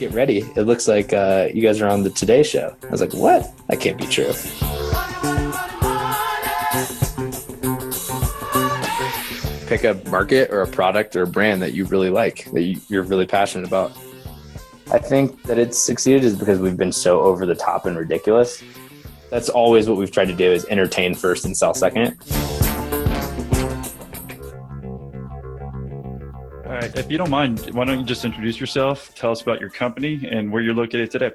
get ready. It looks like uh, you guys are on the Today Show. I was like, what? That can't be true. Pick a market or a product or a brand that you really like, that you, you're really passionate about. I think that it's succeeded is because we've been so over the top and ridiculous. That's always what we've tried to do is entertain first and sell second. Right. If you don't mind, why don't you just introduce yourself? Tell us about your company and where you're located today.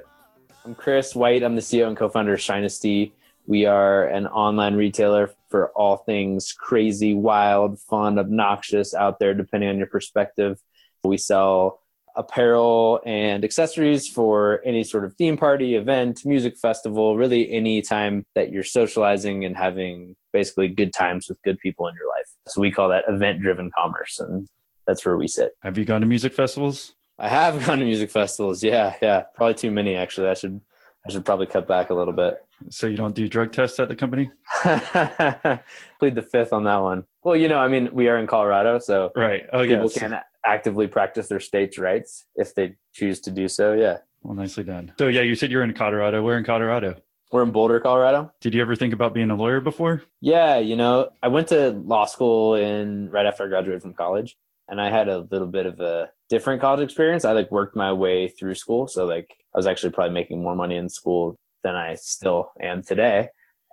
I'm Chris White. I'm the CEO and co-founder of Shinesty. We are an online retailer for all things crazy, wild, fun, obnoxious out there, depending on your perspective. We sell apparel and accessories for any sort of theme party, event, music festival, really any time that you're socializing and having basically good times with good people in your life. So we call that event driven commerce. And that's where we sit. Have you gone to music festivals? I have gone to music festivals. Yeah, yeah. Probably too many actually. I should I should probably cut back a little bit. So you don't do drug tests at the company? Plead the fifth on that one. Well, you know, I mean, we are in Colorado, so right. Oh, people yes. can actively practice their state's rights if they choose to do so. Yeah. Well, nicely done. So yeah, you said you're in Colorado. Where in Colorado? We're in Boulder, Colorado. Did you ever think about being a lawyer before? Yeah, you know, I went to law school in right after I graduated from college, and I had a little bit of a different college experience. I like worked my way through school, so like I was actually probably making more money in school than I still am today.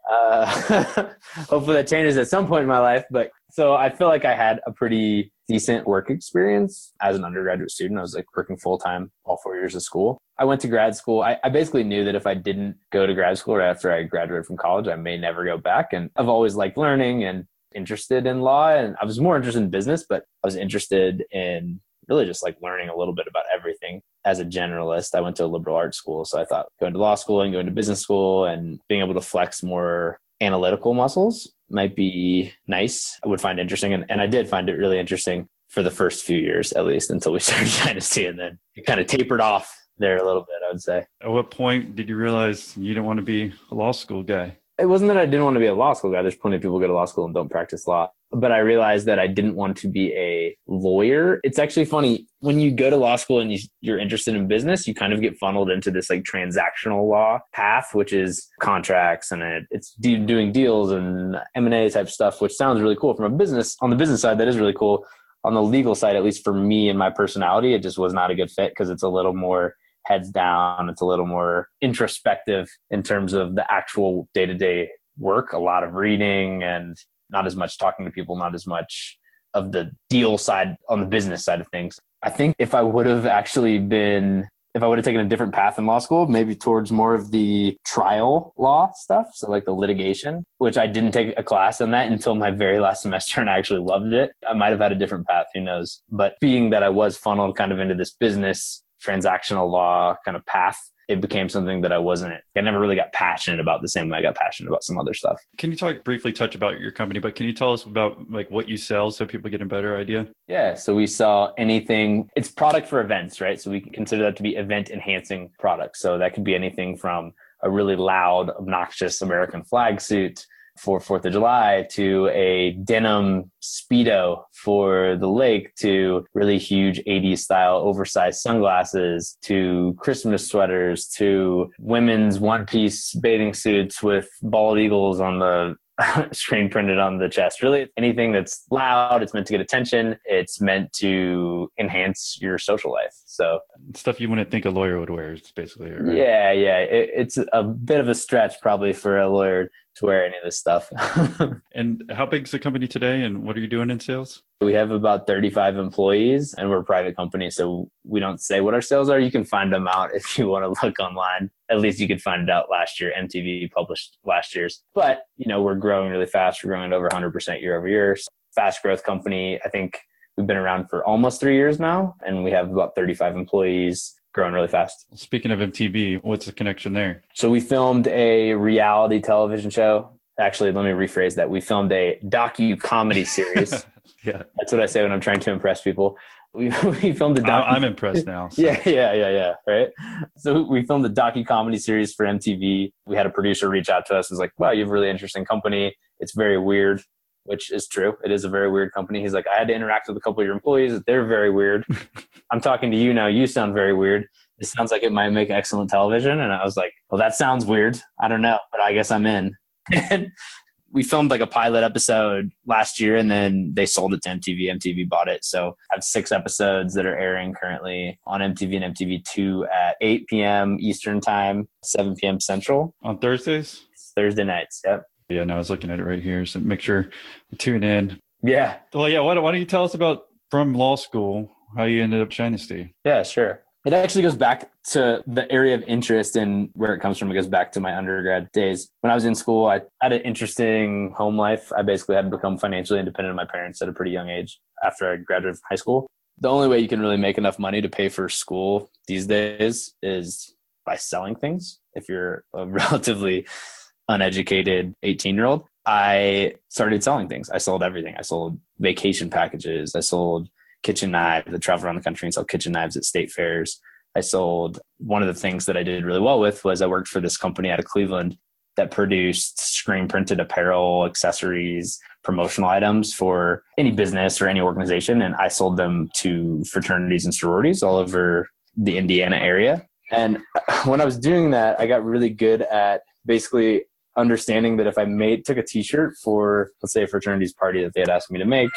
Uh, hopefully that changes at some point in my life. But so I feel like I had a pretty decent work experience as an undergraduate student. I was like working full time all four years of school. I went to grad school. I, I, basically knew that if I didn't go to grad school right after I graduated from college, I may never go back. And I've always liked learning and interested in law. And I was more interested in business, but I was interested in really just like learning a little bit about everything as a generalist. I went to a liberal arts school. So I thought going to law school and going to business school and being able to flex more analytical muscles might be nice. I would find interesting. And, and I did find it really interesting for the first few years, at least until we started Shinesty. And then it kind of tapered off there a little bit, I would say. At what point did you realize you didn't want to be a law school guy? It wasn't that I didn't want to be a law school guy. There's plenty of people who go to law school and don't practice law but I realized that I didn't want to be a lawyer. It's actually funny when you go to law school and you, are interested in business, you kind of get funneled into this like transactional law path, which is contracts and it, it's doing deals and M and A type stuff, which sounds really cool from a business. On the business side, that is really cool. On the legal side, at least for me and my personality, it just was not a good fit because it's a little more heads down. It's a little more introspective in terms of the actual day to day work, a lot of reading and not as much talking to people, not as much of the deal side on the business side of things. I think if I would have actually been, if I would have taken a different path in law school, maybe towards more of the trial law stuff, so like the litigation, which I didn't take a class on that until my very last semester and I actually loved it. I might have had a different path, who knows? But being that I was funneled kind of into this business transactional law kind of path, it became something that I wasn't, I never really got passionate about the same way I got passionate about some other stuff. Can you talk briefly touch about your company, but can you tell us about like what you sell so people get a better idea? Yeah. So we sell anything, it's product for events, right? So we consider that to be event enhancing products. So that could be anything from a really loud, obnoxious American flag suit for Fourth of July to a denim speedo for the lake to really huge 80s style oversized sunglasses to Christmas sweaters to women's one piece bathing suits with bald eagles on the screen printed on the chest. Really, anything that's loud, it's meant to get attention. It's meant to enhance your social life. So stuff you wouldn't think a lawyer would wear. is basically right? yeah, yeah. It, it's a bit of a stretch probably for a lawyer to wear any of this stuff. and how big is the company today, and what are you doing in sales? We have about 35 employees, and we're a private company, so we don't say what our sales are. You can find them out if you want to look online. At least you could find it out last year. MTV published last year's, but you know we're growing really fast. We're growing at over 100% year over year. Fast growth company. I think we've been around for almost three years now, and we have about 35 employees growing really fast. Speaking of MTV, what's the connection there? So we filmed a reality television show. Actually, let me rephrase that. We filmed a docu comedy series. yeah, that's what I say when I'm trying to impress people. We, we filmed a docu- I'm impressed now. So. Yeah, yeah, yeah, yeah. Right. So we filmed a docu comedy series for MTV. We had a producer reach out to us. and Was like, "Wow, you have a really interesting company. It's very weird." Which is true. It is a very weird company. He's like, I had to interact with a couple of your employees. They're very weird. I'm talking to you now. You sound very weird. this sounds like it might make excellent television. And I was like, well, that sounds weird. I don't know, but I guess I'm in. and we filmed like a pilot episode last year and then they sold it to MTV. MTV bought it. So I have six episodes that are airing currently on MTV and MTV2 at 8 p.m. Eastern time, 7 p.m. Central. On Thursdays? Thursday nights. Yep. Yeah, no, I was looking at it right here. So make sure tune in. Yeah. Well, yeah. Why, why don't you tell us about from law school how you ended up Shinesty? Yeah, sure. It actually goes back to the area of interest and where it comes from. It goes back to my undergrad days. When I was in school, I had an interesting home life. I basically had to become financially independent of my parents at a pretty young age after I graduated from high school. The only way you can really make enough money to pay for school these days is by selling things. If you're a relatively uneducated 18 year old, I started selling things. I sold everything. I sold vacation packages. I sold kitchen knives. I traveled around the country and sold kitchen knives at state fairs. I sold one of the things that I did really well with was I worked for this company out of Cleveland that produced screen printed apparel, accessories, promotional items for any business or any organization. And I sold them to fraternities and sororities all over the Indiana area. And when I was doing that, I got really good at basically understanding that if I made took a T-shirt for let's say a fraternity's party that they had asked me to make,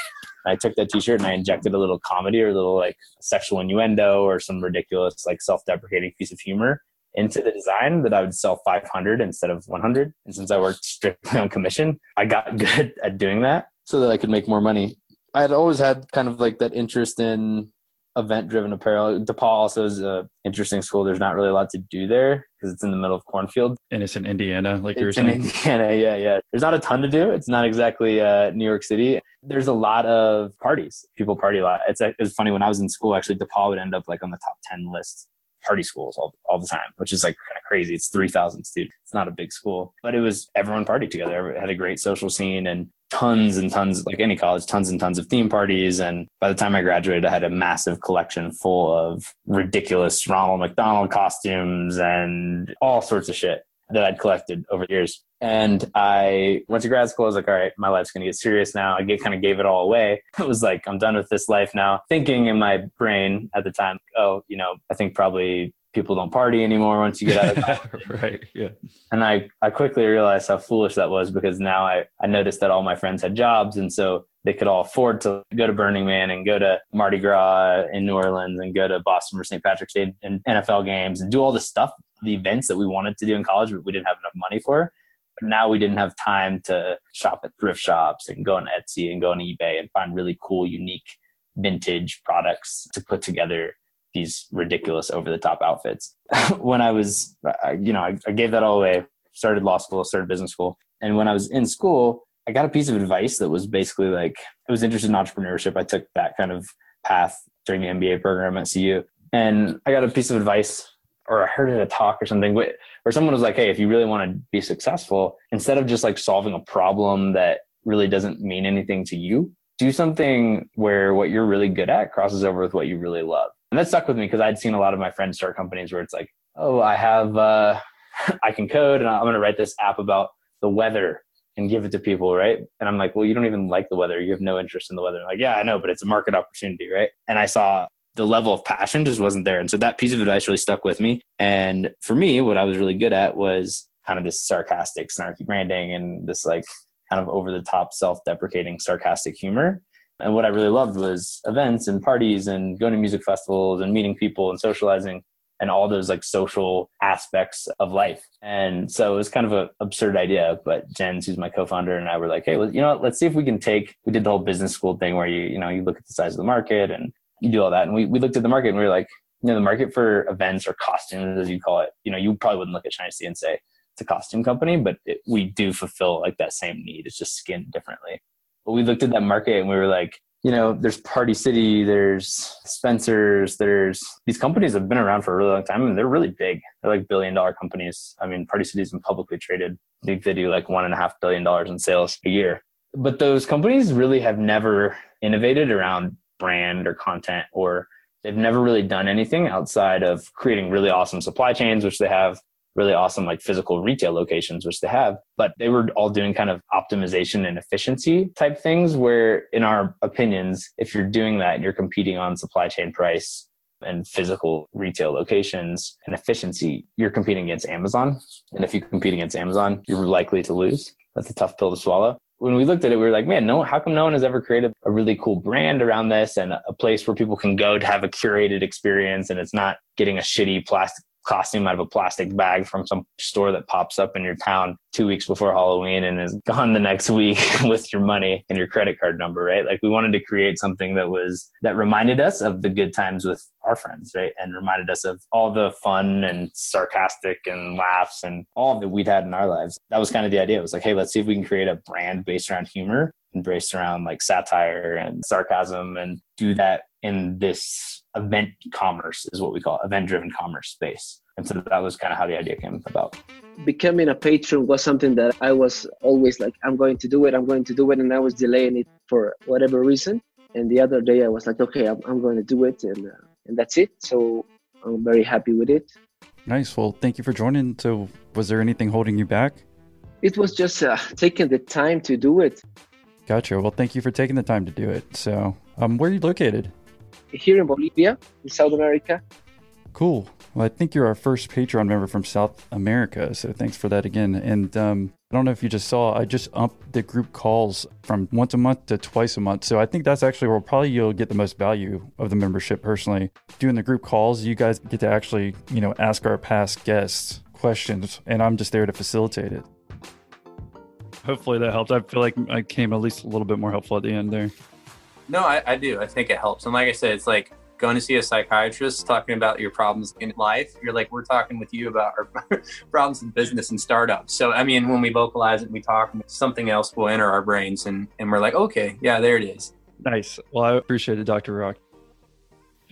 I took that T-shirt and I injected a little comedy or a little like sexual innuendo or some ridiculous like self-deprecating piece of humor into the design that I would sell 500 instead of 100. And since I worked strictly on commission, I got good at doing that so that I could make more money. I had always had kind of like that interest in event driven apparel. DePauw also is an interesting school. There's not really a lot to do there because it's in the middle of cornfield. And it's in Indiana, like it's you were saying. in Indiana, yeah, yeah. There's not a ton to do. It's not exactly uh, New York City. There's a lot of parties. People party a lot. It's, it's funny when I was in school. Actually, DePauw would end up like on the top ten list party schools all, all the time, which is like kind of crazy. It's 3,000 students. It's not a big school, but it was everyone partied together. It had a great social scene and tons and tons, like any college, tons and tons of theme parties. And by the time I graduated, I had a massive collection full of ridiculous Ronald McDonald costumes and all sorts of shit that I'd collected over the years. And I went to grad school. I was like, all right, my life's going to get serious now. I get, kind of gave it all away. It was like, I'm done with this life now. Thinking in my brain at the time, oh, you know, I think probably people don't party anymore once you get out of college. right. Yeah. And I, I quickly realized how foolish that was because now I, I noticed that all my friends had jobs. And so they could all afford to go to Burning Man and go to Mardi Gras in New Orleans and go to Boston for St. Patrick's Day and NFL games and do all this stuff, the events that we wanted to do in college, but we didn't have enough money for. But now we didn't have time to shop at thrift shops and go on Etsy and go on eBay and find really cool, unique vintage products to put together these ridiculous over the top outfits. when I was, you know, I, I gave that all away, started law school, started business school. And when I was in school, I got a piece of advice that was basically like, I was interested in entrepreneurship. I took that kind of path during the MBA program at CU. And I got a piece of advice, or I heard it at a talk or something, where someone was like, hey, if you really want to be successful, instead of just like solving a problem that really doesn't mean anything to you, do something where what you're really good at crosses over with what you really love. And that stuck with me because I'd seen a lot of my friends start companies where it's like, oh, I have, uh, I can code and I'm going to write this app about the weather and give it to people, right? And I'm like, well, you don't even like the weather. You have no interest in the weather. I'm like, yeah, I know, but it's a market opportunity, right? And I saw the level of passion just wasn't there. And so that piece of advice really stuck with me. And for me, what I was really good at was kind of this sarcastic, snarky branding and this like kind of over the top, self deprecating, sarcastic humor. And what I really loved was events and parties and going to music festivals and meeting people and socializing and all those like social aspects of life. And so it was kind of an absurd idea, but Jens, who's my co-founder, and I were like, hey, well, you know what? Let's see if we can take. We did the whole business school thing where you you know you look at the size of the market and you do all that, and we we looked at the market and we were like, you know, the market for events or costumes, as you call it, you know, you probably wouldn't look at Shinesty and say it's a costume company, but it, we do fulfill like that same need. It's just skinned differently. We looked at that market and we were like, you know, there's Party City, there's Spencer's, there's these companies have been around for a really long time and they're really big. They're like billion dollar companies. I mean, Party City's been publicly traded. I think they do like one and a half billion dollars in sales a year. But those companies really have never innovated around brand or content or they've never really done anything outside of creating really awesome supply chains, which they have, really awesome like physical retail locations, which they have, but they were all doing kind of optimization and efficiency type things where in our opinions, if you're doing that, you're competing on supply chain price and physical retail locations and efficiency, you're competing against Amazon. And if you compete against Amazon, you're likely to lose. That's a tough pill to swallow. When we looked at it, we were like, man, no, how come no one has ever created a really cool brand around this and a place where people can go to have a curated experience and it's not getting a shitty plastic costume out of a plastic bag from some store that pops up in your town two weeks before Halloween and is gone the next week with your money and your credit card number, right? Like we wanted to create something that was that reminded us of the good times with our friends, right? And reminded us of all the fun and sarcastic and laughs and all that we'd had in our lives. That was kind of the idea. It was like, hey, let's see if we can create a brand based around humor and based around like satire and sarcasm and do that in this event commerce is what we call event driven commerce space. And so that was kind of how the idea came about. Becoming a patron was something that I was always like, I'm going to do it, I'm going to do it. And I was delaying it for whatever reason. And the other day I was like, okay, I'm, I'm going to do it. And, uh, and that's it. So I'm very happy with it. Nice. Well, thank you for joining. So, was there anything holding you back? It was just uh, taking the time to do it. Gotcha. Well, thank you for taking the time to do it. So, um, where are you located? Here in Bolivia, in South America. Cool. Well, I think you're our first Patreon member from South America, so thanks for that again. And um, I don't know if you just saw, I just upped the group calls from once a month to twice a month. So I think that's actually where probably you'll get the most value of the membership personally. Doing the group calls, you guys get to actually, you know, ask our past guests questions, and I'm just there to facilitate it. Hopefully that helped. I feel like I came at least a little bit more helpful at the end there. No, I, I do. I think it helps. And like I said, it's like going to see a psychiatrist talking about your problems in life. You're like, we're talking with you about our problems in business and startups. So, I mean, when we vocalize it, we talk, something else will enter our brains and, and we're like, okay, yeah, there it is. Nice. Well, I appreciate it, Dr. Rock.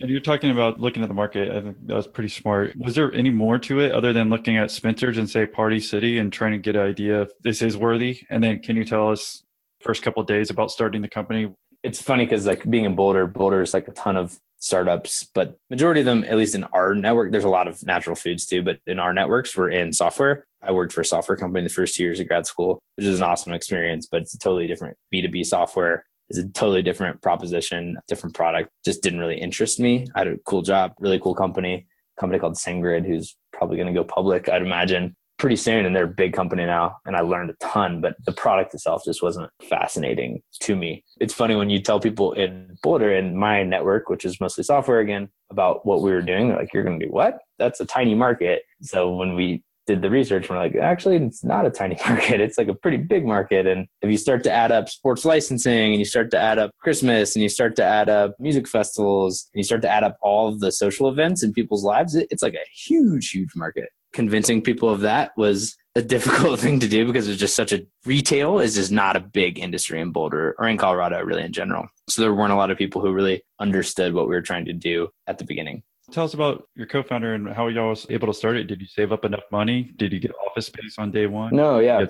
And you're talking about looking at the market. I think that was pretty smart. Was there any more to it other than looking at Spencer's and say Party City and trying to get an idea if this is worthy? And then can you tell us first couple of days about starting the company? It's funny because like being in Boulder, Boulder is like a ton of startups, but majority of them, at least in our network, there's a lot of natural foods too. But in our networks, we're in software. I worked for a software company the first two years of grad school, which is an awesome experience, but it's a totally different B2B software. It's a totally different proposition, different product. Just didn't really interest me. I had a cool job, really cool company, company called SendGrid, who's probably going to go public, I'd imagine pretty soon and they're a big company now and I learned a ton, but the product itself just wasn't fascinating to me. It's funny when you tell people in Boulder in my network, which is mostly software again, about what we were doing, they're like, you're going to do what? That's a tiny market. So when we did the research, we're like, actually, it's not a tiny market. It's like a pretty big market. And if you start to add up sports licensing and you start to add up Christmas and you start to add up music festivals and you start to add up all the social events in people's lives, it's like a huge, huge market convincing people of that was a difficult thing to do because it's just such a retail is just not a big industry in Boulder or in Colorado really in general. So there weren't a lot of people who really understood what we were trying to do at the beginning. Tell us about your co-founder and how y'all was able to start it. Did you save up enough money? Did you get office space on day one? No, yeah.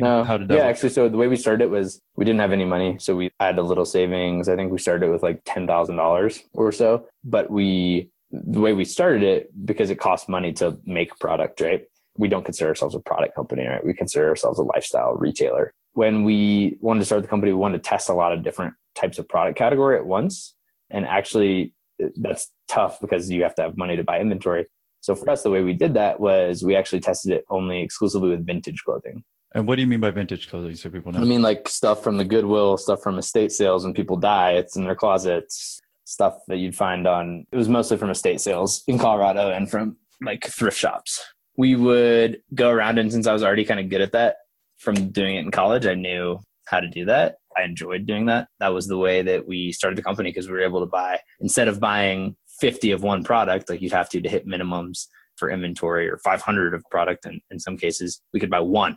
No. How did that? Yeah, work? actually, so the way we started it was we didn't have any money, so we had a little savings. I think we started with like ten thousand dollars or so, but we the way we started it because it costs money to make a product, right? We don't consider ourselves a product company, right? We consider ourselves a lifestyle retailer. When we wanted to start the company, we wanted to test a lot of different types of product category at once. And actually, that's tough because you have to have money to buy inventory. So for us, the way we did that was we actually tested it only exclusively with vintage clothing. And what do you mean by vintage clothing? So people know. I mean like stuff from the Goodwill, stuff from estate sales. When people die, it's in their closets stuff that you'd find on it was mostly from estate sales in Colorado and from like thrift shops. We would go around and since I was already kind of good at that from doing it in college, I knew how to do that. I enjoyed doing that. That was the way that we started the company because we were able to buy instead of buying 50 of one product like you'd have to to hit minimums for inventory or 500 of product and in some cases we could buy one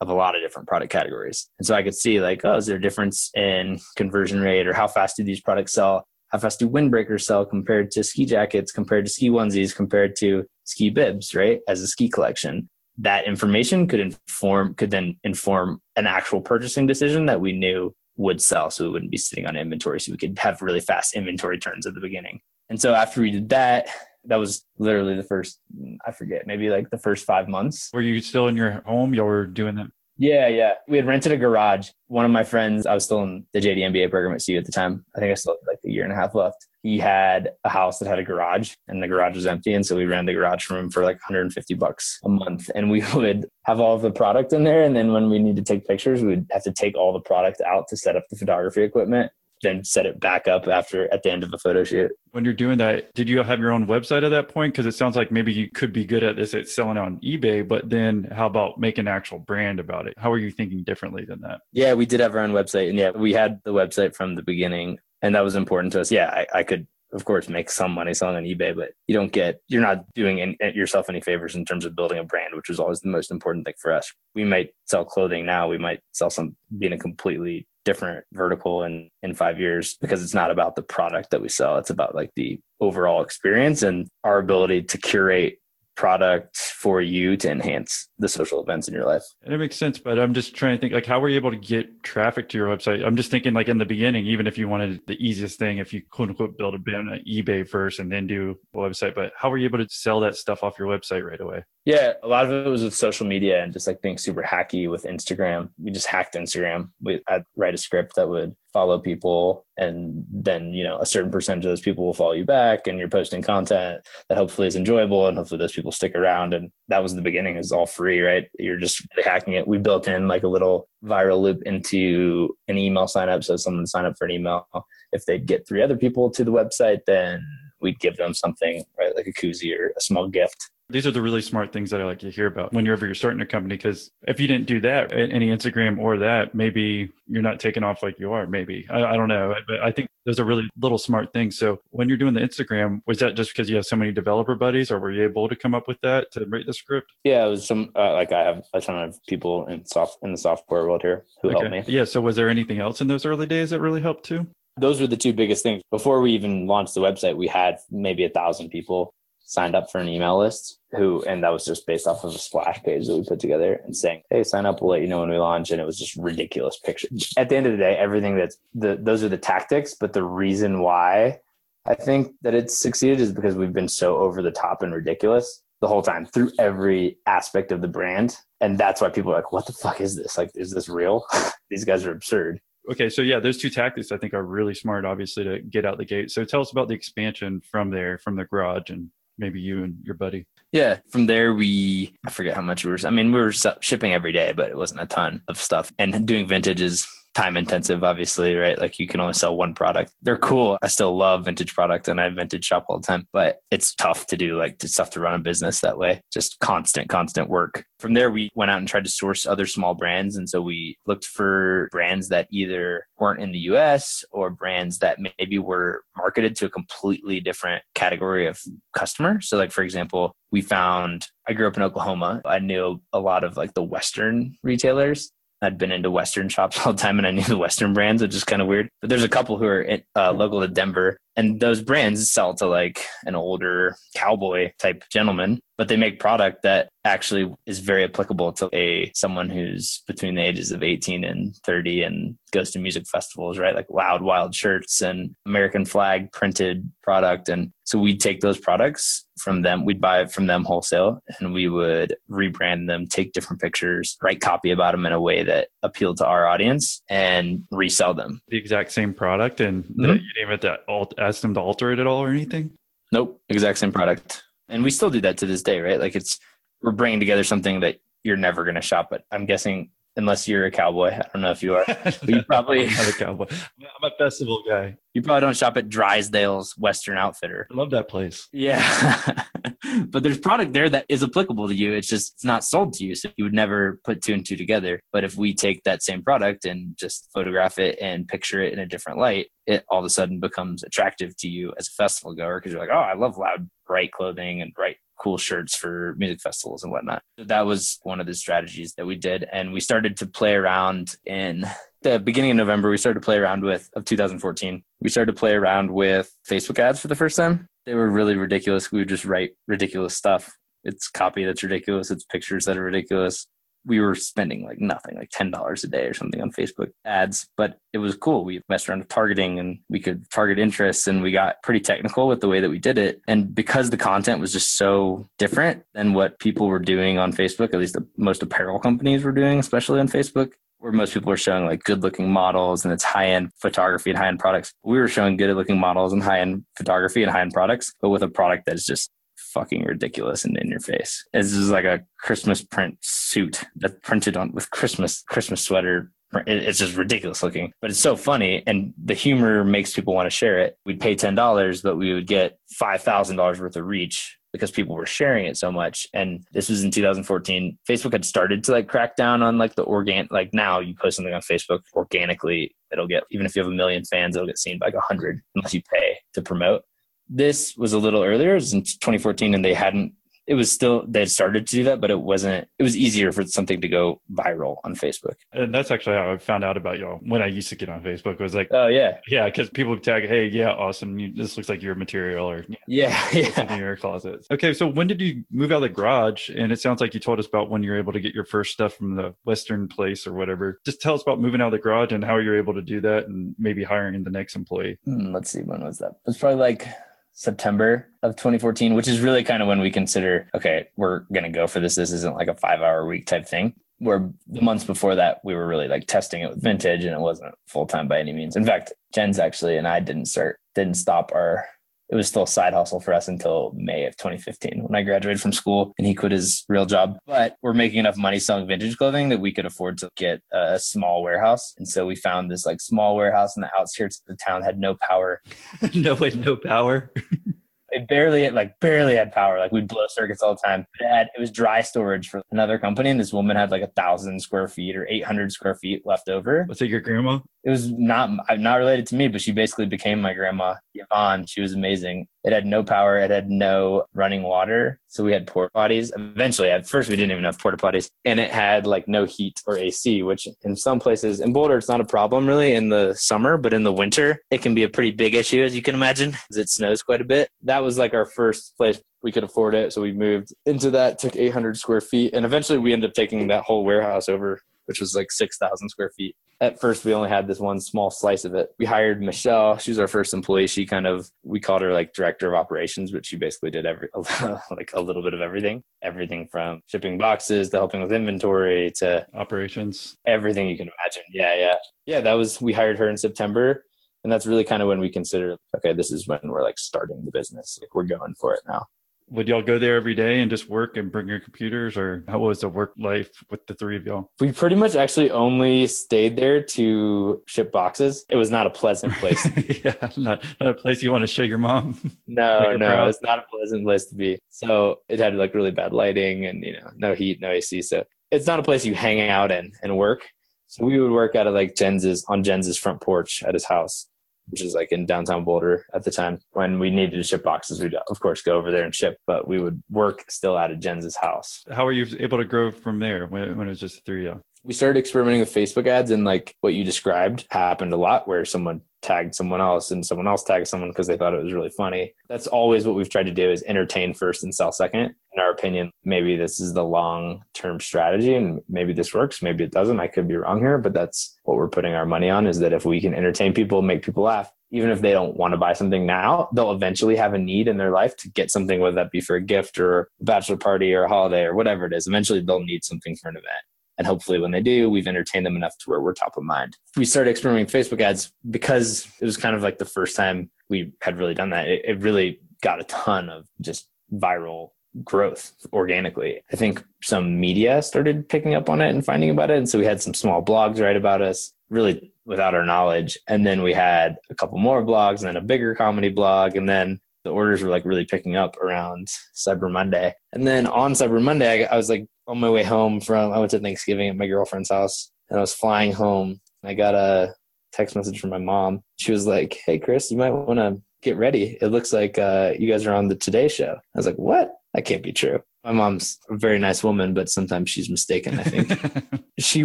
of a lot of different product categories. And so I could see like, oh, is there a difference in conversion rate or how fast do these products sell? How fast do windbreakers sell compared to ski jackets, compared to ski onesies, compared to ski bibs, right? As a ski collection. That information could inform, could then inform an actual purchasing decision that we knew would sell. So we wouldn't be sitting on inventory. So we could have really fast inventory turns at the beginning. And so after we did that, that was literally the first, I forget, maybe like the first five months. Were you still in your home? You were doing that? Yeah, yeah. We had rented a garage. One of my friends, I was still in the JD MBA program at CU at the time. I think I still had like a year and a half left. He had a house that had a garage and the garage was empty. And so we ran the garage him for like 150 bucks a month. And we would have all of the product in there. And then when we need to take pictures, we'd have to take all the product out to set up the photography equipment then set it back up after at the end of a photo shoot. When you're doing that, did you have your own website at that point? Because it sounds like maybe you could be good at this at selling on eBay, but then how about making an actual brand about it? How are you thinking differently than that? Yeah, we did have our own website, and yeah, we had the website from the beginning, and that was important to us. Yeah, I, I could of course make some money selling on ebay but you don't get you're not doing any, yourself any favors in terms of building a brand which was always the most important thing for us we might sell clothing now we might sell some being a completely different vertical in in five years because it's not about the product that we sell. It's about like the overall experience and our ability to curate product for you to enhance the social events in your life. It makes sense, but I'm just trying to think like how were you able to get traffic to your website? I'm just thinking like in the beginning, even if you wanted the easiest thing, if you quote unquote build a brand on eBay first and then do a website, but how were you able to sell that stuff off your website right away? Yeah, a lot of it was with social media and just like being super hacky with Instagram. We just hacked Instagram. We I'd write a script that would follow people and then you know a certain percentage of those people will follow you back and you're posting content that hopefully is enjoyable and hopefully those people stick around and that was the beginning is all free right? You're just hacking it. We built in like a little viral loop into an email sign up. So someone sign up for an email if they'd get three other people to the website then we'd give them something right like a koozie or a small gift these are the really smart things that I like to hear about whenever you're starting a company. Because if you didn't do that, any Instagram or that, maybe you're not taking off like you are. Maybe I, I, don't know, but I think those are really little smart things. So when you're doing the Instagram, was that just because you have so many developer buddies, or were you able to come up with that to write the script? Yeah, it was some uh, like I have a ton of people in soft in the software world here who okay. helped me. Yeah. So was there anything else in those early days that really helped too? Those were the two biggest things. Before we even launched the website, we had maybe a thousand people signed up for an email list who and that was just based off of a splash page that we put together and saying hey sign up. We'll let you know when we launch. And it was just ridiculous pictures at the end of the day everything that's the those are the tactics but the reason why i think that it's succeeded is because we've been so over the top and ridiculous the whole time through every aspect of the brand. And that's why people are like what the fuck is this? Like is this real? These guys are absurd okay so yeah those two tactics i think are really smart obviously to get out the gate so tell us about the expansion from there from the garage and maybe you and your buddy. Yeah. From there, we, I forget how much we were, I mean, we were shipping every day, but it wasn't a ton of stuff. And doing vintage is time intensive, obviously, right? Like you can only sell one product. They're cool. I still love vintage product and I vintage shop all the time, but it's tough to do like it's tough to run a business that way. Just constant, constant work. From there, we went out and tried to source other small brands. And so we looked for brands that either weren't in the US or brands that maybe were marketed to a completely different category of customer. So like, for example, we found I grew up in Oklahoma. I knew a lot of like the Western retailers I'd been into Western shops all the time and I knew the Western brands, which is kind of weird. But there's a couple who are uh, local to Denver and those brands sell to like an older cowboy type gentleman but they make product that actually is very applicable to a someone who's between the ages of 18 and 30 and goes to music festivals right? Like loud wild shirts and american flag printed product. And so we'd take those products from them we'd buy it from them wholesale and we would rebrand them take different pictures write copy about them in a way that appealed to our audience and resell them. The exact same product and mm-hmm. you name it that ask them to alter it at all or anything? Nope, exact same product. And we still do that to this day, right? Like it's we're bringing together something that you're never going to shop at. I'm guessing unless you're a cowboy. I don't know if you are. But you probably I'm a cowboy. I'm a festival guy. You probably don't shop at Drysdale's Western Outfitter. I love that place. Yeah. but there's product there that is applicable to you. It's just it's not sold to you. So you would never put two and two together. But if we take that same product and just photograph it and picture it in a different light, it all of a sudden becomes attractive to you as a festival goer because you're like, oh, I love loud, bright clothing and bright cool shirts for music festivals and whatnot. That was one of the strategies that we did. And we started to play around in the beginning of November. We started to play around with of 2014. We started to play around with Facebook ads for the first time. They were really ridiculous. We would just write ridiculous stuff. It's copy that's ridiculous. It's pictures that are ridiculous. We were spending like nothing, like $10 a day or something on Facebook ads, but it was cool. We messed around with targeting and we could target interests and we got pretty technical with the way that we did it. And because the content was just so different than what people were doing on Facebook, at least the most apparel companies were doing, especially on Facebook, where most people were showing like good looking models and it's high end photography and high end products. We were showing good looking models and high end photography and high end products, but with a product that's just fucking ridiculous and in your face. This is like a Christmas print suit that's printed on with Christmas Christmas sweater. It's just ridiculous looking, but it's so funny, and the humor makes people want to share it. We'd pay ten dollars, but we would get five thousand dollars worth of reach because people were sharing it so much. And this was in 2014. Facebook had started to like crack down on like the organ. Like now, you post something on Facebook organically, it'll get even if you have a million fans, it'll get seen by like a hundred unless you pay to promote this was a little earlier. It was in 2014, and they hadn't. It was still they had started to do that, but it wasn't. It was easier for something to go viral on Facebook. And that's actually how I found out about y'all when I used to get on Facebook. It was like, oh yeah, yeah, because people would tag, "Hey, yeah, awesome. You, this looks like your material," or yeah, yeah, in your closet. Okay, so when did you move out of the garage? And it sounds like you told us about when you're able to get your first stuff from the Western place or whatever. Just tell us about moving out of the garage and how you're able to do that, and maybe hiring the next employee. Hmm, let's see, when was that? It was probably like September of 2014, which is really kind of when we consider, okay, we're going to go for this. This isn't like a five hour week type thing. Where the months before that, we were really like testing it with vintage and it wasn't full time by any means. In fact, Jens actually and I didn't start, didn't stop our it was still a side hustle for us until May of 2015 when I graduated from school and he quit his real job. But we're making enough money selling vintage clothing that we could afford to get a small warehouse. And so we found this like small warehouse in the outskirts of the town, had no power. no way, no power. it barely like barely had power. Like we'd blow circuits all the time. It had it was dry storage for another company, and this woman had like a thousand square feet or eight hundred square feet left over. Was it your grandma? It was not uh, not related to me, but she basically became my grandma, Yvonne. She was amazing. It had no power. It had no running water. So we had porta potties. Eventually, at first, we didn't even have porta potties. And it had like no heat or AC, which in some places in Boulder, it's not a problem really in the summer, but in the winter, it can be a pretty big issue, as you can imagine, because it snows quite a bit. That was like our first place we could afford it. So we moved into that, took 800 square feet. And eventually, we ended up taking that whole warehouse over which was like 6,000 square feet. At first, we only had this one small slice of it. We hired Michelle. She was our first employee. She kind of, we called her like director of operations, but she basically did every, like a little bit of everything. Everything from shipping boxes to helping with inventory to operations, everything you can imagine. Yeah, yeah. Yeah, that was, we hired her in September. And that's really kind of when we consider, okay, this is when we're like starting the business. Like we're going for it now. Would y'all go there every day and just work and bring your computers or how was the work life with the three of y'all? We pretty much actually only stayed there to ship boxes. It was not a pleasant place yeah not, not a place you want to show your mom. No no it's not a pleasant place to be. So it had like really bad lighting and you know no heat no ac so it's not a place you hang out in and work. So we would work out of like jens's on jens's front porch at his house which is like in downtown Boulder at the time. When we needed to ship boxes, we'd of course go over there and ship, but we would work still out of Jens's house. How were you able to grow from there when, when it was just three of you? We started experimenting with Facebook ads, and like what you described happened a lot where someone tagged someone else and someone else tagged someone because they thought it was really funny. That's always what we've tried to do is entertain first and sell second. In our opinion, maybe this is the long term strategy and maybe this works, maybe it doesn't. I could be wrong here, but that's what we're putting our money on is that if we can entertain people, make people laugh, even if they don't want to buy something now, they'll eventually have a need in their life to get something, whether that be for a gift or a bachelor party or a holiday or whatever it is. Eventually they'll need something for an event. And hopefully, when they do, we've entertained them enough to where we're top of mind. We started experimenting Facebook ads because it was kind of like the first time we had really done that. It, it really got a ton of just viral growth organically. I think some media started picking up on it and finding about it. And so we had some small blogs write about us, really without our knowledge. And then we had a couple more blogs and then a bigger comedy blog. And then the orders were like really picking up around Cyber Monday. And then on Cyber Monday, I was like on my way home from, I went to Thanksgiving at my girlfriend's house and I was flying home. I got a text message from my mom. She was like, Hey, Chris, you might want to get ready. It looks like uh, you guys are on the Today Show. I was like, What? That can't be true. My mom's a very nice woman, but sometimes she's mistaken, I think. she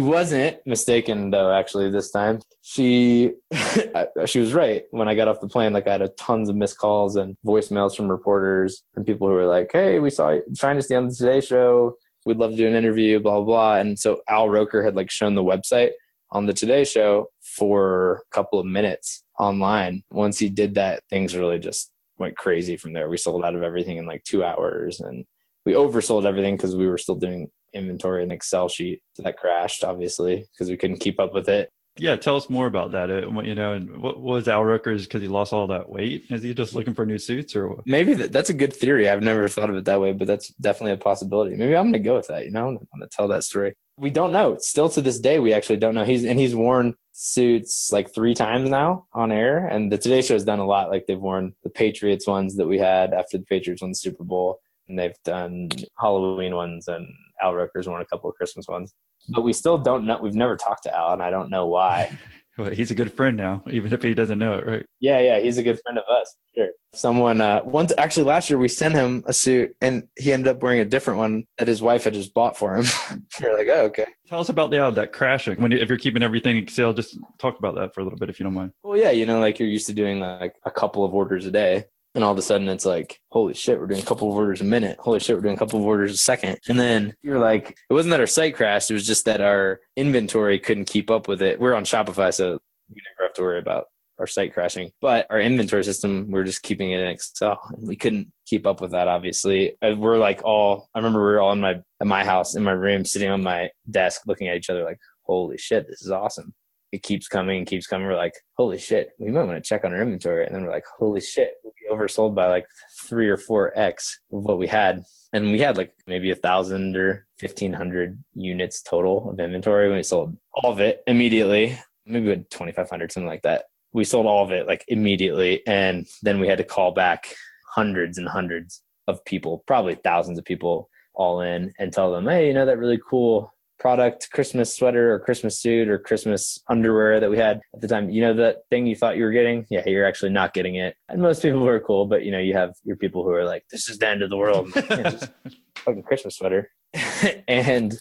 wasn't mistaken though, actually, this time. She she was right. When I got off the plane, like I had a tons of missed calls and voicemails from reporters and people who were like, Hey, we saw you trying to stay on the Today Show. We'd love to do an interview, blah, blah, blah. And so Al Roker had like shown the website on the Today Show for a couple of minutes online. Once he did that, things really just went crazy from there. We sold out of everything in like two hours and we oversold everything because we were still doing inventory in Excel sheet. That crashed obviously because we couldn't keep up with it. Yeah, tell us more about that. Uh, what- you know, and what was Al Roker's because he lost all that weight? Is he just looking for new suits or? Maybe that, that's a good theory. I've never thought of it that way, but that's definitely a possibility. Maybe I'm going to go with that. You know, I'm going to tell that story. We don't know. Still to this day, we actually don't know. He's and he's worn suits like three times now on air, and the Today Show has done a lot. Like they've worn the Patriots ones that we had after the Patriots won the Super Bowl, and they've done Halloween ones, and Al Roker's won a couple of Christmas ones. But we still don't know. We've never talked to Al, and I don't know why. Well, he's a good friend now, even if he doesn't know it, right? Yeah, yeah, he's a good friend of us. Sure. Someone uh once actually last year we sent him a suit and he ended up wearing a different one that his wife had just bought for him. You're like, oh, okay. Tell us about the, uh, that crashing. When you, if you're keeping everything in Excel, just talk about that for a little bit, if you don't mind. Well, yeah, you know, like you're used to doing like a couple of orders a day. And all of a sudden it's like, holy shit, we're doing a couple of orders a minute. Holy shit, we're doing a couple of orders a second. And then you're like, it wasn't that our site crashed, it was just that our inventory couldn't keep up with it. We're on Shopify, so we never have to worry about our site crashing. But our inventory system, we're just keeping it in Excel. And we couldn't keep up with that, obviously. We're like all, I remember we were all in my, at my house, in my room, sitting on my desk, looking at each other like, holy shit, this is awesome. It keeps coming and keeps coming. We're like, holy shit, we might want to check on our inventory. And then we're like, holy shit, we oversold by like three or four X of what we had. And we had like maybe a thousand or fifteen hundred units total of inventory. We sold all of it immediately. Maybe we had twenty five hundred, something like that. We sold all of it like immediately. And then we had to call back hundreds and hundreds of people, probably thousands of people all in and tell them, hey, you know, that really cool product, Christmas sweater or Christmas suit or Christmas underwear that we had at the time. You know, that thing you thought you were getting? Yeah, you're actually not getting it. And most people were cool, but you know, you have your people who are like, this is the end of the world. Yeah, fucking Christmas sweater. and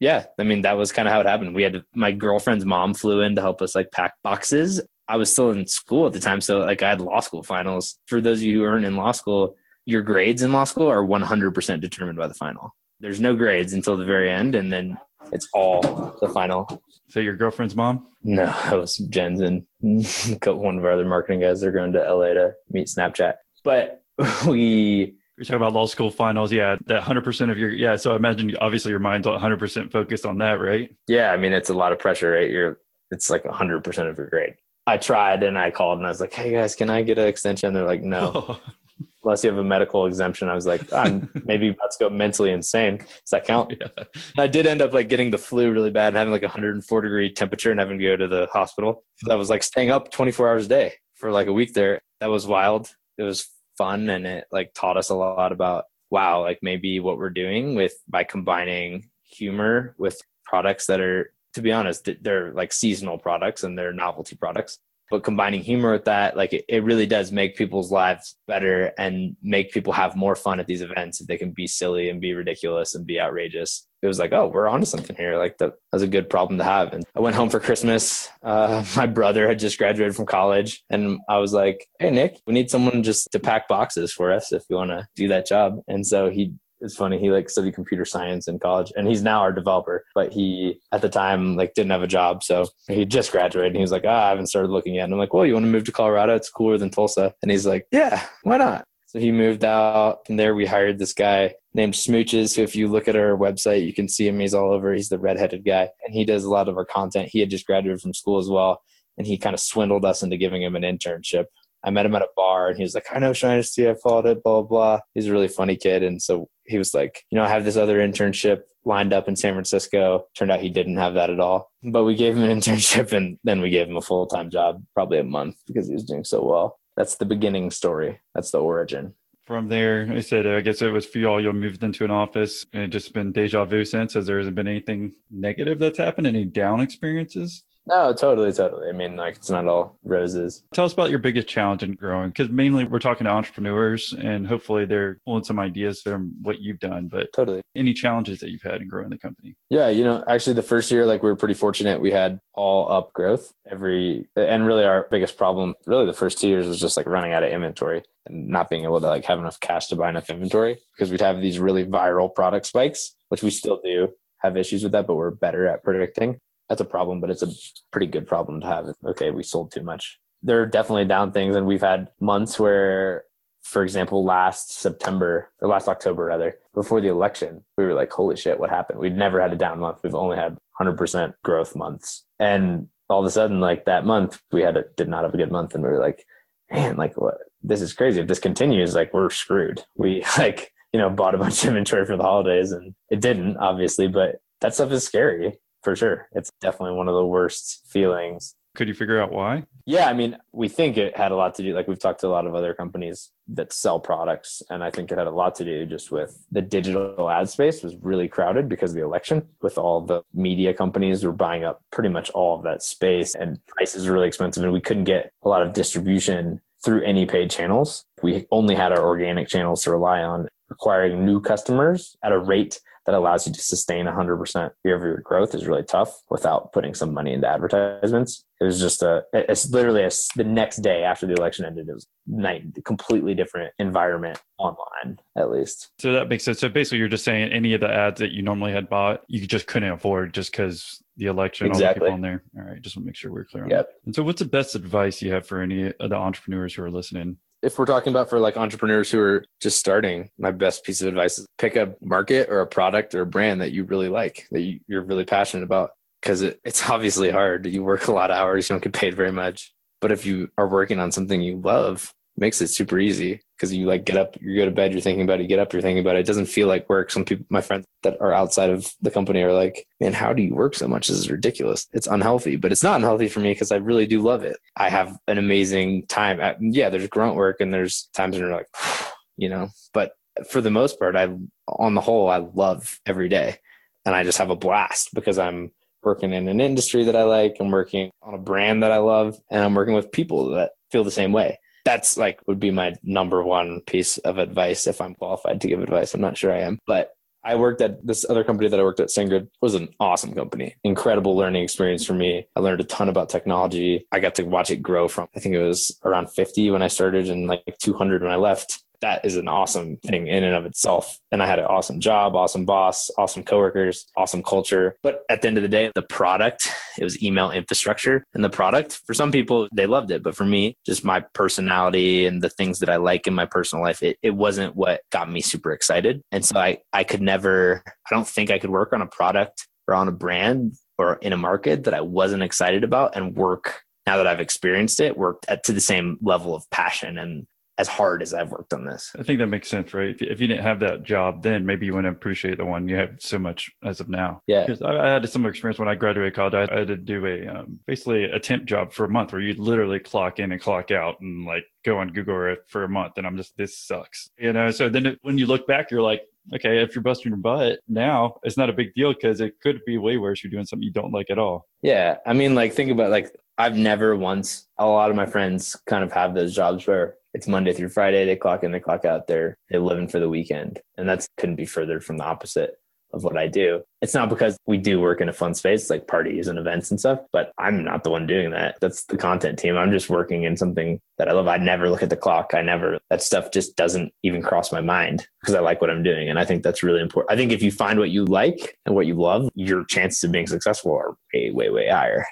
yeah, I mean, that was kind of how it happened. We had to, my girlfriend's mom flew in to help us like pack boxes. I was still in school at the time. So like I had law school finals. For those of you who aren't in law school, your grades in law school are 100% determined by the final. There's no grades until the very end. And then it's all the final. So your girlfriend's mom? No, that was Jens and one of our other marketing guys. They're going to LA to meet Snapchat. But we You're talking about law school finals. Yeah, that 100% of your, yeah. So I imagine obviously your mind's 100% focused on that, right? Yeah, I mean it's a lot of pressure, right? You're it's like hundred percent of your grade. I tried and I called and I was like, "Hey guys, can I get an extension?" They're like, "No, unless you have a medical exemption." I was like, "I'm maybe about to go mentally insane." Does that count? yeah. I did end up like getting the flu really bad and having like a 104 degree temperature and having to go to the hospital. So that was like staying up 24 hours a day for like a week there. That was wild. It was fun and it like taught us a lot about wow, like maybe what we're doing with by combining humor with products that are to be honest, they're like seasonal products and they're novelty products. But combining humor with that, like it, it really does make people's lives better and make people have more fun at these events if they can be silly and be ridiculous and be outrageous. It was like, oh, we're onto something here. Like that was a good problem to have. And I went home for Christmas. Uh, my brother had just graduated from college, and I was like, hey, Nick, we need someone just to pack boxes for us if you want to do that job. And so he it's funny he like studied computer science in college and he's now our developer but he at the time like didn't have a job so he just graduated and he was like ah, i haven't started looking yet. And i'm like well you want to move to colorado? It's cooler than tulsa. And he's like yeah why not? So he moved out and there we hired this guy named smooches who if you look at our website you can see him he's all over he's the redheaded guy and he does a lot of our content. He had just graduated from school as well and he kind of swindled us into giving him an internship I met him at a bar and he was like, I know Shinesty, I followed it, blah, blah, blah. He's a really funny kid. And so he was like, you know, I have this other internship lined up in San Francisco. Turned out he didn't have that at all. But we gave him an internship and then we gave him a full time job, probably a month because he was doing so well. That's the beginning story. That's the origin. From there, I said, I guess it was for y'all, you moved into an office and it just been deja vu since, as there hasn't been anything negative that's happened, any down experiences? No, totally, totally. I mean, like it's not all roses. Tell us about your biggest challenge in growing, because mainly we're talking to entrepreneurs, and hopefully they're pulling some ideas from what you've done. But Totally. any challenges that you've had in growing the company? Yeah, you know, actually the first year, like we were pretty fortunate. We had all up growth every, and really our biggest problem, really the first two years was just like running out of inventory and not being able to like have enough cash to buy enough inventory because we'd have these really viral product spikes, which we still do have issues with that, but we're better at predicting. That's a problem, but it's a pretty good problem to have. Okay, we sold too much. There are definitely down things, and we've had months where for example, last September or last October rather, before the election, we were like, holy shit, what happened? We'd never had a down month. We've only had 100% growth months. And all of a sudden, like that month, we had a, did not have a good month. And we were like, man, like what? This is crazy. If this continues, like we're screwed. We like, you know, bought a bunch of inventory for the holidays and it didn't obviously, but that stuff is scary for sure. It's definitely one of the worst feelings Could you figure out why? yeah, I mean, we think it had a lot to do. Like we've talked to a lot of other companies that sell products, and I think it had a lot to do just with the digital ad space was really crowded because of the election. With all the media companies were buying up pretty much all of that space, and prices were really expensive, and we couldn't get a lot of distribution through any paid channels. We only had our organic channels to rely on, acquiring new customers at a rate that allows you to sustain 100% year over year growth is really tough without putting some money into advertisements. It was just a, it's literally a, the next day after the election ended, it was night, completely different environment online, at least. So that makes sense. So basically, you're just saying any of the ads that you normally had bought, you just couldn't afford just because the election, all the Exactly. people on there. All right, just want to make sure we're clear on Yep. that. And so, what's the best advice you have for any of the entrepreneurs who are listening? If we're talking about for like entrepreneurs who are just starting, my best piece of advice is pick a market or a product or a brand that you really like, that you, you're really passionate about. Because it, it's obviously hard. You work a lot of hours, you don't get paid very much. But if you are working on something you love, makes it super easy because you like get up, you go to bed, you're thinking about it, you get up, you're thinking about it. It doesn't feel like work. Some people, my friends that are outside of the company are like, man, how do you work so much? This is ridiculous. It's unhealthy, but it's not unhealthy for me because I really do love it. I have an amazing time. At, yeah, there's grunt work and there's times when you're like, you know, but for the most part, I, on the whole, I love every day and I just have a blast because I'm working in an industry that I like. I'm working on a brand that I love and I'm working with people that feel the same way. That's like would be my number one piece of advice if I'm qualified to give advice. I'm not sure I am, but I worked at this other company that I worked at, SendGrid, was an awesome company. Incredible learning experience for me. I learned a ton about technology. I got to watch it grow from, I think it was around 50 when I started and like 200 when I left. That is an awesome thing in and of itself. And I had an awesome job, awesome boss, awesome coworkers, awesome culture. But at the end of the day, the product, it was email infrastructure. And the product, for some people, they loved it. But for me, just my personality and the things that I like in my personal life, it, it wasn't what got me super excited. And so I, I could never, I don't think I could work on a product or on a brand or in a market that I wasn't excited about and work now that I've experienced it, worked at to the same level of passion and as hard as I've worked on this. I think that makes sense, right? If, if you didn't have that job, then maybe you wouldn't appreciate the one you have so much as of now. Yeah. Because I, I had a similar experience when I graduated college. I, I had to do a um, basically a temp job for a month where you literally clock in and clock out and like go on Google Earth for a month. And I'm just, this sucks. You know, so then it, when you look back, you're like, okay, if you're busting your butt now, it's not a big deal because it could be way worse. You're doing something you don't like at all. Yeah. I mean, like, think about like, I've never once, a lot of my friends kind of have those jobs where it's Monday through Friday, they clock in, they clock out, they're, they're living for the weekend. And that's couldn't be further from the opposite of what I do. It's not because we do work in a fun space like parties and events and stuff, but I'm not the one doing that. That's the content team. I'm just working in something that I love. I never look at the clock. I never, that stuff just doesn't even cross my mind because I like what I'm doing. And I think that's really important. I think if you find what you like and what you love, your chances of being successful are way, way, way higher.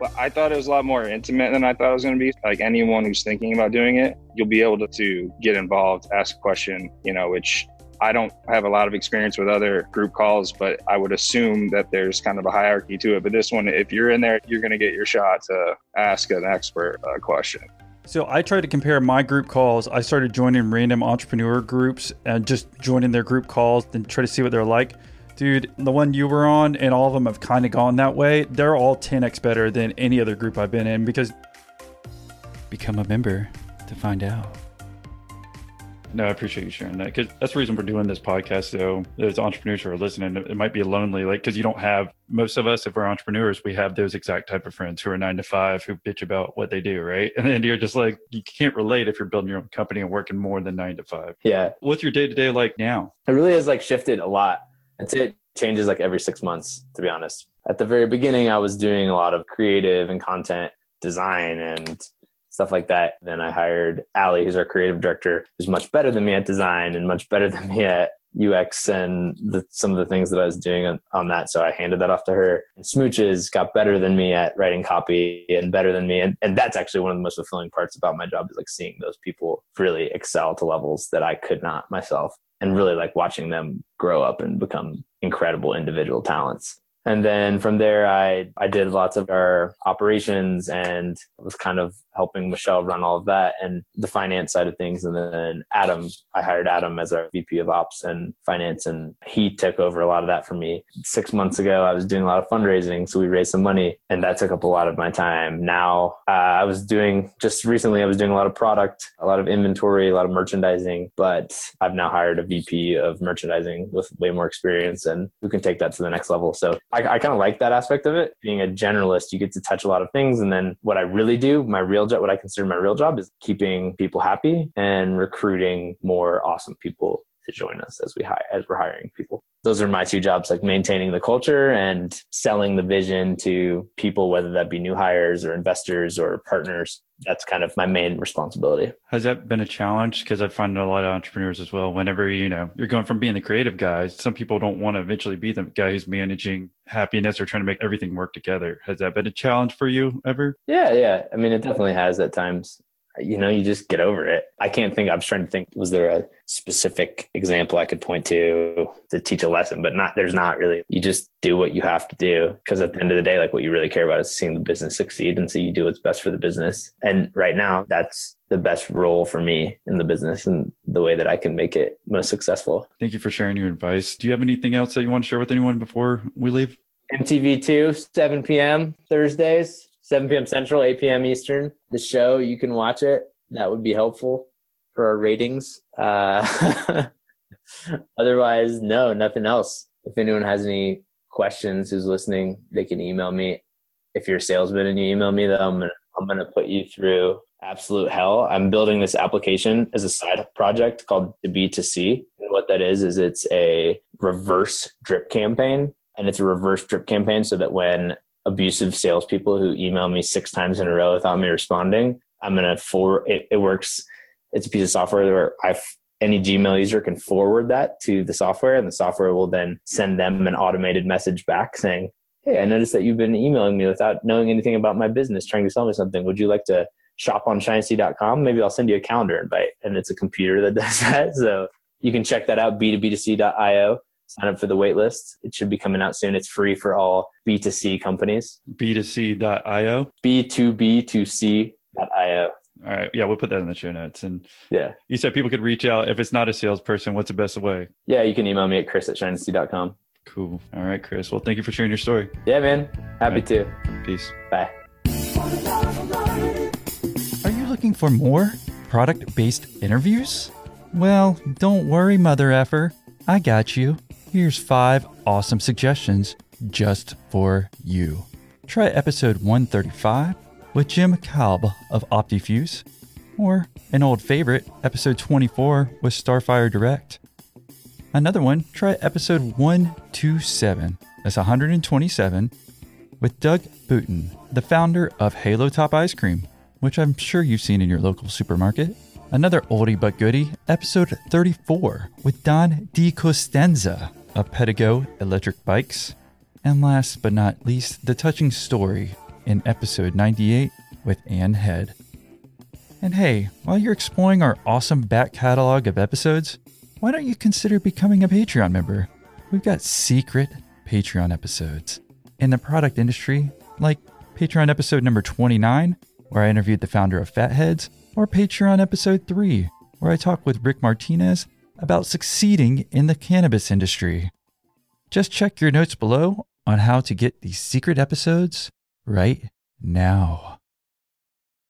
Well, I thought it was a lot more intimate than I thought it was going to be. Like anyone who's thinking about doing it, you'll be able to, to get involved, ask a question, you know, which I don't have a lot of experience with other group calls, but I would assume that there's kind of a hierarchy to it. But this one, if you're in there, you're going to get your shot to ask an expert a question. So I tried to compare my group calls. I started joining random entrepreneur groups and just joining their group calls and try to see what they're like. Dude, the one you were on and all of them have kind of gone that way. They're all 10x better than any other group I've been in because become a member to find out. No, I appreciate you sharing that because that's the reason we're doing this podcast. Though, as entrepreneurs who are listening, it might be lonely, like because you don't have most of us. If we're entrepreneurs, we have those exact type of friends who are nine to five who bitch about what they do, right? And then you're just like you can't relate if you're building your own company and working more than nine to five. Yeah, What's your day to day like now? it really has like shifted a lot. I'd say it changes like every six months, to be honest. At the very beginning, I was doing a lot of creative and content design and stuff like that. Then I hired Allie, who's our creative director, who's much better than me at design and much better than me at UX and the, some of the things that I was doing on, on that. So I handed that off to her. And Smooches got better than me at writing copy and better than me. And, and that's actually one of the most fulfilling parts about my job is like seeing those people really excel to levels that I could not myself and really like watching them grow up and become incredible individual talents. And then from there, I, I did lots of our operations and was kind of helping Michelle run all of that and the finance side of things. And then Adam, I hired Adam as our VP of ops and finance, and he took over a lot of that for me. Six months ago, I was doing a lot of fundraising. So we raised some money and that took up a lot of my time. Now uh, I was doing just recently, I was doing a lot of product, a lot of inventory, a lot of merchandising, but I've now hired a VP of merchandising with way more experience and who can take that to the next level. So I, I kind of like that aspect of it. Being a generalist, you get to touch a lot of things. And then what I really do, my real job, what I consider my real job is keeping people happy and recruiting more awesome people to join us as we hire, as we're hiring people. Those are my two jobs, like maintaining the culture and selling the vision to people, whether that be new hires or investors or partners. That's kind of my main responsibility. Has that been a challenge? Because I find a lot of entrepreneurs as well. Whenever you know you're going from being the creative guy, some people don't want to eventually be the guy who's managing happiness or trying to make everything work together. Has that been a challenge for you ever? Yeah, yeah. I mean, it definitely has at times. You know, you just get over it. I can't think. I was trying to think. Was there a specific example I could point to to teach a lesson? But not. There's not really. You just do what you have to do because at the end of the day, like what you really care about is seeing the business succeed, and so you do what's best for the business. And right now, that's the best role for me in the business and the way that I can make it most successful. Thank you for sharing your advice. Do you have anything else that you want to share with anyone before we leave? MTV2, 7 p.m. Thursdays, 7 p.m. Central, 8 p.m. Eastern. The show, you can watch it. That would be helpful for our ratings. Uh, otherwise, no, nothing else. If anyone has any questions who's listening, they can email me. If you're a salesman and you email me, then I'm gonna, I'm gonna put you through absolute hell. I'm building this application as a side project called the B2C. And what that is, is it's a reverse drip campaign and it's a reverse drip campaign so that when abusive salespeople who email me six times in a row without me responding, I'm gonna forward. It, it works. It's a piece of software where I any Gmail user can forward that to the software, and the software will then send them an automated message back saying, "Hey, I noticed that you've been emailing me without knowing anything about my business, trying to sell me something. Would you like to shop on shinesty.com? Maybe I'll send you a calendar invite." And it's a computer that does that, so you can check that out. B2B2C.io sign up for the wait list. It should be coming out soon. It's free for all B2C companies. B2C.io. B2B2C.io. All right. Yeah, we'll put that in the show notes. And Yeah. you said people could reach out if it's not a salesperson. What's the best way? Yeah, you can email me at chris at shinesty.com. Cool. All right, Chris. Well, thank you for sharing your story. Yeah, man. Happy Right. to. Peace. Bye. Are you looking for more product based interviews? Well, don't worry, mother effer. I got you. Here's five awesome suggestions just for you. Try episode 135 with Jim Kalb of OptiFuse, or an old favorite, episode 24 with Starfire Direct. Another one, try episode 127, that's 127, with Doug Bouton, the founder of Halo Top Ice Cream, which I'm sure you've seen in your local supermarket. Another oldie but goodie, episode 34, with Don DiCostanzo of Pedego Electric Bikes. And last but not least, the touching story in episode 98 with Anne Head. And hey, while you're exploring our awesome back catalog of episodes, why don't you consider becoming a Patreon member? We've got secret Patreon episodes in the product industry, like Patreon episode number 29, where I interviewed the founder of Fatheads, or Patreon episode 3, where I talk with Rick Martinez about succeeding in the cannabis industry. Just check your notes below on how to get these secret episodes right now.